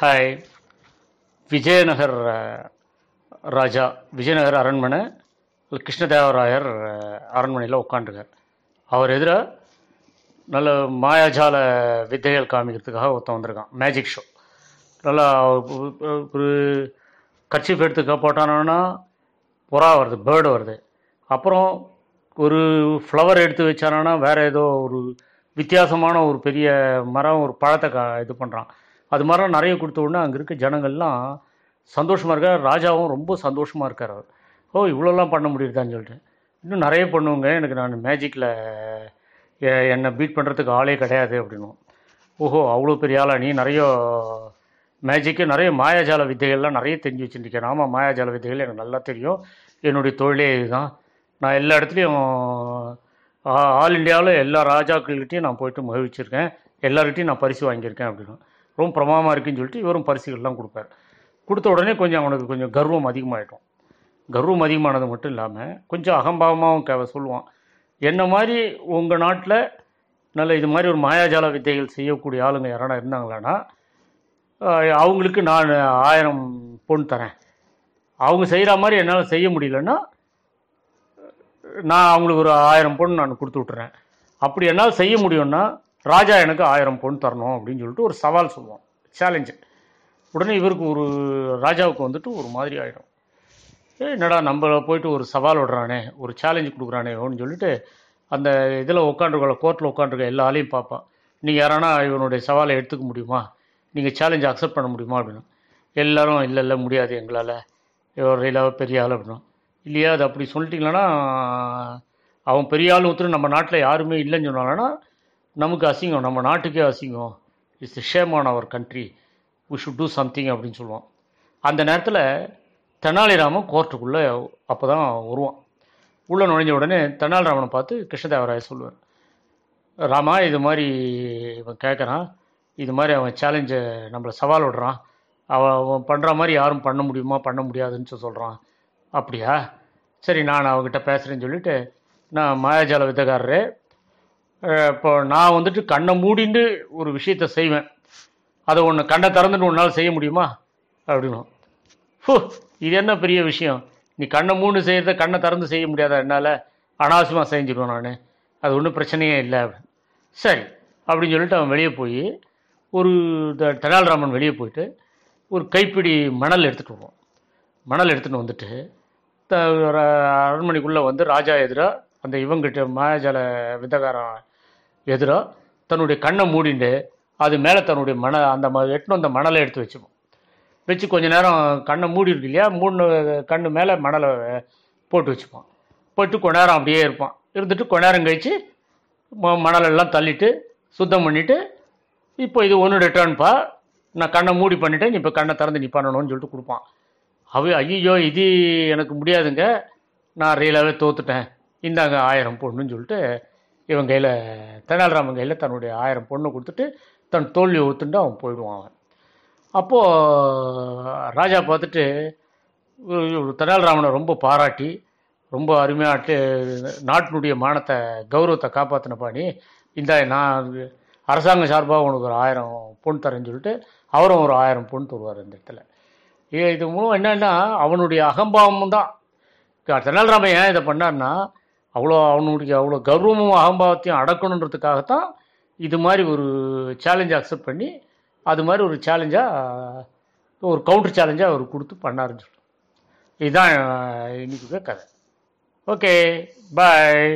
Hi Vijayanagar ராஜா விஜயநகர் அரண்மனை கிருஷ்ணதேவராயர் அரண்மனையில் உட்காண்டிருக்கார் அவர் எதிராக நல்ல மாயாஜால வித்தைகள் காமிக்கிறதுக்காக ஒருத்தன் வந்திருக்கான். மேஜிக் ஷோ நல்லா ஒரு- ஒரு கர்ச்சீஃப் எடுத்து போட்டானோன்னா புறா வருது பேர்டு வருது. அப்புறம் ஒரு ஃப்ளவர் எடுத்து வச்சானா வேறு ஏதோ ஒரு வித்தியாசமான ஒரு பெரிய மரம் ஒரு பழத்தை கா இது பண்ணுறான் அது மாதிரிலாம் நிறைய கொடுத்த உடனே அங்கே இருக்க ஜனங்கள்லாம் சந்தோஷமாக இருக்கார் ராஜாவும் ரொம்ப சந்தோஷமாக இருக்கார் அவர். ஓ இவ்வளோலாம் பண்ண முடியுதான்னு சொல்லிட்டு. இன்னும் நிறைய பண்ணுவோங்க. எனக்கு நான் மேஜிக்கில் என்னை பீட் பண்ணுறதுக்கு ஆளே கிடையாது அப்படின்னும் ஓஹோ அவ்வளோ பெரிய ஆளா நீ? நிறைய மேஜிக்கு நிறைய மாயாஜால வித்தைகள்லாம் நிறைய தெரிஞ்சு வச்சுருக்கேன் ஆமாம் மாயாஜால வித்தைகள் எனக்கு நல்லா தெரியும். என்னுடைய தொழிலே இதுதான். நான் எல்லா இடத்துலையும் ஆ- ஆல் இந்தியாவில் எல்லா ராஜாக்கள்கிட்டையும் நான் போயிட்டு மகிழ்ச்சிருக்கேன் எல்லார்கிட்டையும் நான் பரிசு வாங்கியிருக்கேன் அப்படின்னு ரொம்ப பிரமாதமாக இருக்குன்னு சொல்லிட்டு இவரும் பரிசுகள்லாம் கொடுப்பார். கொடுத்த உடனே கொஞ்சம் அவனுக்கு கொஞ்சம் கர்வம் அதிகமாகிட்டோம் கர்வம் அதிகமானது மட்டும் இல்லாமல் கொஞ்சம் அகம்பாவமாகவும் க சொல்லுவான். என்ன மாதிரி உங்கள் நாட்டில் நல்ல இது மாதிரி ஒரு மாயாஜால வித்தைகள் செய்யக்கூடிய ஆளுங்க யாரானா இருந்தாங்களான்னா அவங்களுக்கு நான் ஆயிரம் பொன் தரேன். அவங்க செய்கிற மாதிரி என்னால் செய்ய முடியலன்னா நான் அவங்களுக்கு ஒரு ஆயிரம் பொண்ணு நான் கொடுத்து விட்றேன் அப்படி என்னால் செய்ய முடியும்னா ராஜா எனக்கு ஆயிரம் பொன் தரணும் அப்படின்னு சொல்லிட்டு ஒரு சவால் சொல்லுவான். சேலஞ்சு உடனே இவருக்கு ஒரு ராஜாவுக்கு வந்துட்டு ஒரு மாதிரி ஆகிடும் ஏய் என்னடா நம்மளை போயிட்டு ஒரு சவால் விடுறானே ஒரு சேலஞ்சு கொடுக்குறானே அப்படின்னு சொல்லிட்டு அந்த இதில் உட்காந்துருக்க கோர்ட்டில் உட்காந்துருக்க எல்லா ஆளையும் பார்ப்பான். நீங்கள் யாரானா இவனுடைய சவாலை எடுத்துக்க முடியுமா? நீங்கள் சேலஞ்சை அக்செப்ட் பண்ண முடியுமா அப்படின்னு. எல்லாரும் இல்லை இல்லை முடியாது எங்களால். இவர் இல்லாத பெரிய ஆள் அப்படின்னா இல்லையா அது அப்படி சொல்லிட்டீங்களன்னா அவன் பெரிய ஆள் ஒருத்தர் நம்ம நாட்டில் யாருமே இல்லைன்னு சொன்னாங்கன்னா நமக்கு அசிங்கம் நம்ம நாட்டுக்கே அசிங்கம். It's shame on our country we should do something அப்படின்னு சொல்லுவான். அந்த நேரத்தில் தெனாலிராமன் கோர்ட்டுக்குள்ளே அப்போ தான் வருவான். உள்ளே நுழைஞ்ச உடனே தெனாலிராமனை பார்த்து கிருஷ்ணதேவராய சொல்லுவார். ராமா இது மாதிரி இவன் கேட்குறான் இது மாதிரி அவன் சேலஞ்சை நம்மளை சவால் விடுறான். அவன் அவன் பண்ணுற மாதிரி யாரும் பண்ண முடியுமா பண்ண முடியாதுன்னு சொல்கிறான் அப்படியா? சரி நான் அவங்ககிட்ட பேசுகிறேன்னு சொல்லிட்டு நான் மாயாஜால வித்தகாரரே இப்போ நான் வந்துட்டு கண்ணை மூடிண்டு ஒரு விஷயத்த செய்வேன். அதை ஒன்று கண்ணை திறந்துட்டு உன்னால் செய்ய முடியுமா? அப்படின்னும். ஹூ இது என்ன பெரிய விஷயம்? நீ கண்ணை மூணு செய்கிறத கண்ணை திறந்து செய்ய முடியாதா என்னால்? அனாவசியமாக செஞ்சிடுவேன் நான். அது ஒன்றும் பிரச்சனையே இல்லை. அப்படின்னு சரி அப்படின்னு சொல்லிட்டு அவன் வெளியே போய் ஒரு த- தெனாலிராமன் வெளியே போயிட்டு ஒரு கைப்பிடி மணல் எடுத்துகிட்டு வருவோம் மணல் எடுத்துகிட்டு வந்துட்டு த அரண்மனைக்குள்ளே வந்து ராஜா எதிராக அந்த இவங்கிட்ட மாயாஜால வித்தகாரம் எதிராக தன்னுடைய கண்ணை மூடிண்டு அது மேலே தன்னுடைய மண அந்த ம எட்டுன்னு அந்த மணலை எடுத்து வச்சுப்போம் வச்சு கொஞ்ச நேரம் கண்ணை மூடி இருக்கு இல்லையா? மூணு கண்ணு மேலே மணலை போட்டு வச்சுப்போம் போட்டு கொஞ்ச நேரம் அப்படியே இருப்பான். இருந்துட்டு கொஞ்ச நேரம் கழித்து ம- மணலெல்லாம் தள்ளிட்டு சுத்தம் பண்ணிவிட்டு இப்போ இது ஒன்று ரிட்டர்ன்ப்பா நான் கண்ணை மூடி பண்ணிட்டேன். நீ இப்போ கண்ணை திறந்து நீ பண்ணணும்னு சொல்லிட்டு கொடுப்பான். அவ ஐயோ இது எனக்கு முடியாதுங்க. நான் ரியலாகவே தோத்துட்டேன். இந்தாங்க ஆயிரம் பொண்ணுன்னு சொல்லிட்டு இவன் கையில் தெனாலிராமன் கையில் தன்னுடைய ஆயிரம் பொண்ணை கொடுத்துட்டு தன் தோல்வியை ஒத்துண்டு அவன் போயிடுவான் அவன். அப்போது ராஜா பார்த்துட்டு தெனாலிராமனை ரொம்ப பாராட்டி ரொம்ப அருமையாட்டு நாட்டினுடைய மானத்தை கௌரவத்தை காப்பாற்றின பாணி இந்த நான் அரசாங்கம் சார்பாக உனக்கு ஒரு ஆயிரம் பொன் தரேன்னு சொல்லிட்டு அவரும் ஒரு ஆயிரம் பொன் தருவார் இந்த இடத்துல. ஏ இது மூலம் என்னன்னா அவனுடைய அகம்பாவமும் தான் தெனாலிராமன் ஏன் இதை பண்ணார்னா அவ்வளோ அவனுடைய அவ்வளோ கர்வமும் அகம்பாவத்தையும் அடக்கணுன்றதுக்காகத்தான் இது மாதிரி ஒரு சேலஞ்சை அக்செப்ட் பண்ணி அது மாதிரி ஒரு சேலஞ்சாக ஒரு கவுண்டர் சேலஞ்சாக அவர் கொடுத்து பண்ணாருன்னு சொல்லிட்டு இதுதான் இன்னைக்கு கதை. Okay bye